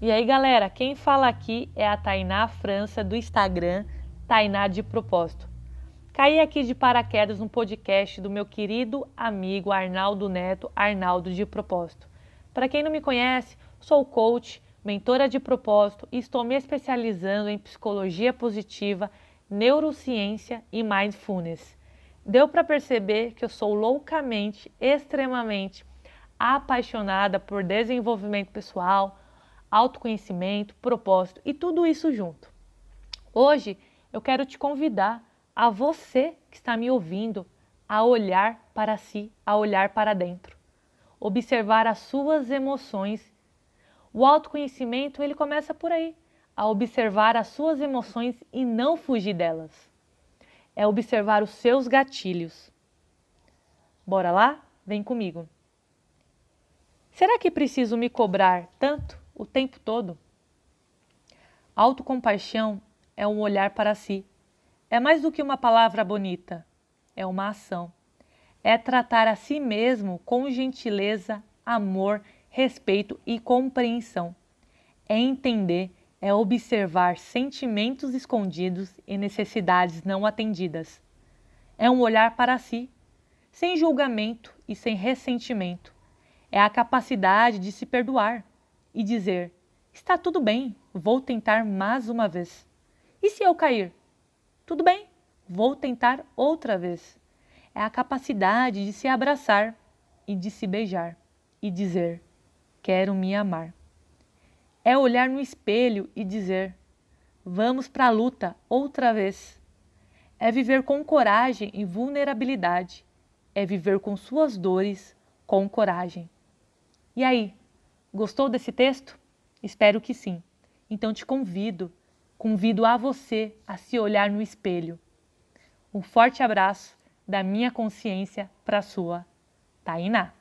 E aí, galera, quem fala aqui é a Tainá França do Instagram, Tainá de Propósito. Caí aqui de paraquedas no podcast do meu querido amigo Arnaldo Neto, Arnaldo de Propósito. Para quem não me conhece, sou coach, mentora de propósito e estou me especializando em psicologia positiva, neurociência e mindfulness. Deu para perceber que eu sou loucamente, extremamente apaixonada por desenvolvimento pessoal, autoconhecimento, propósito e tudo isso junto. Hoje eu quero te convidar a você que está me ouvindo a olhar para si, a olhar para dentro, observar as suas emoções. O autoconhecimento ele começa por aí, a observar as suas emoções e não fugir delas. É observar os seus gatilhos. Bora lá? Vem comigo. Será que preciso me cobrar tanto? O tempo todo. Autocompaixão é um olhar para si. É mais do que uma palavra bonita, é uma ação. É tratar a si mesmo com gentileza, amor, respeito e compreensão. É entender, é observar sentimentos escondidos e necessidades não atendidas. É um olhar para si, sem julgamento e sem ressentimento. É a capacidade de se perdoar e dizer: Está tudo bem, vou tentar mais uma vez. E se eu cair? Tudo bem, vou tentar outra vez. É a capacidade de se abraçar e de se beijar e dizer: Quero me amar. É olhar no espelho e dizer: Vamos para a luta outra vez. É viver com coragem e vulnerabilidade. É viver com suas dores com coragem. E aí, Gostou desse texto? Espero que sim. Então te convido, convido a você a se olhar no espelho. Um forte abraço da minha consciência para a sua, Tainá.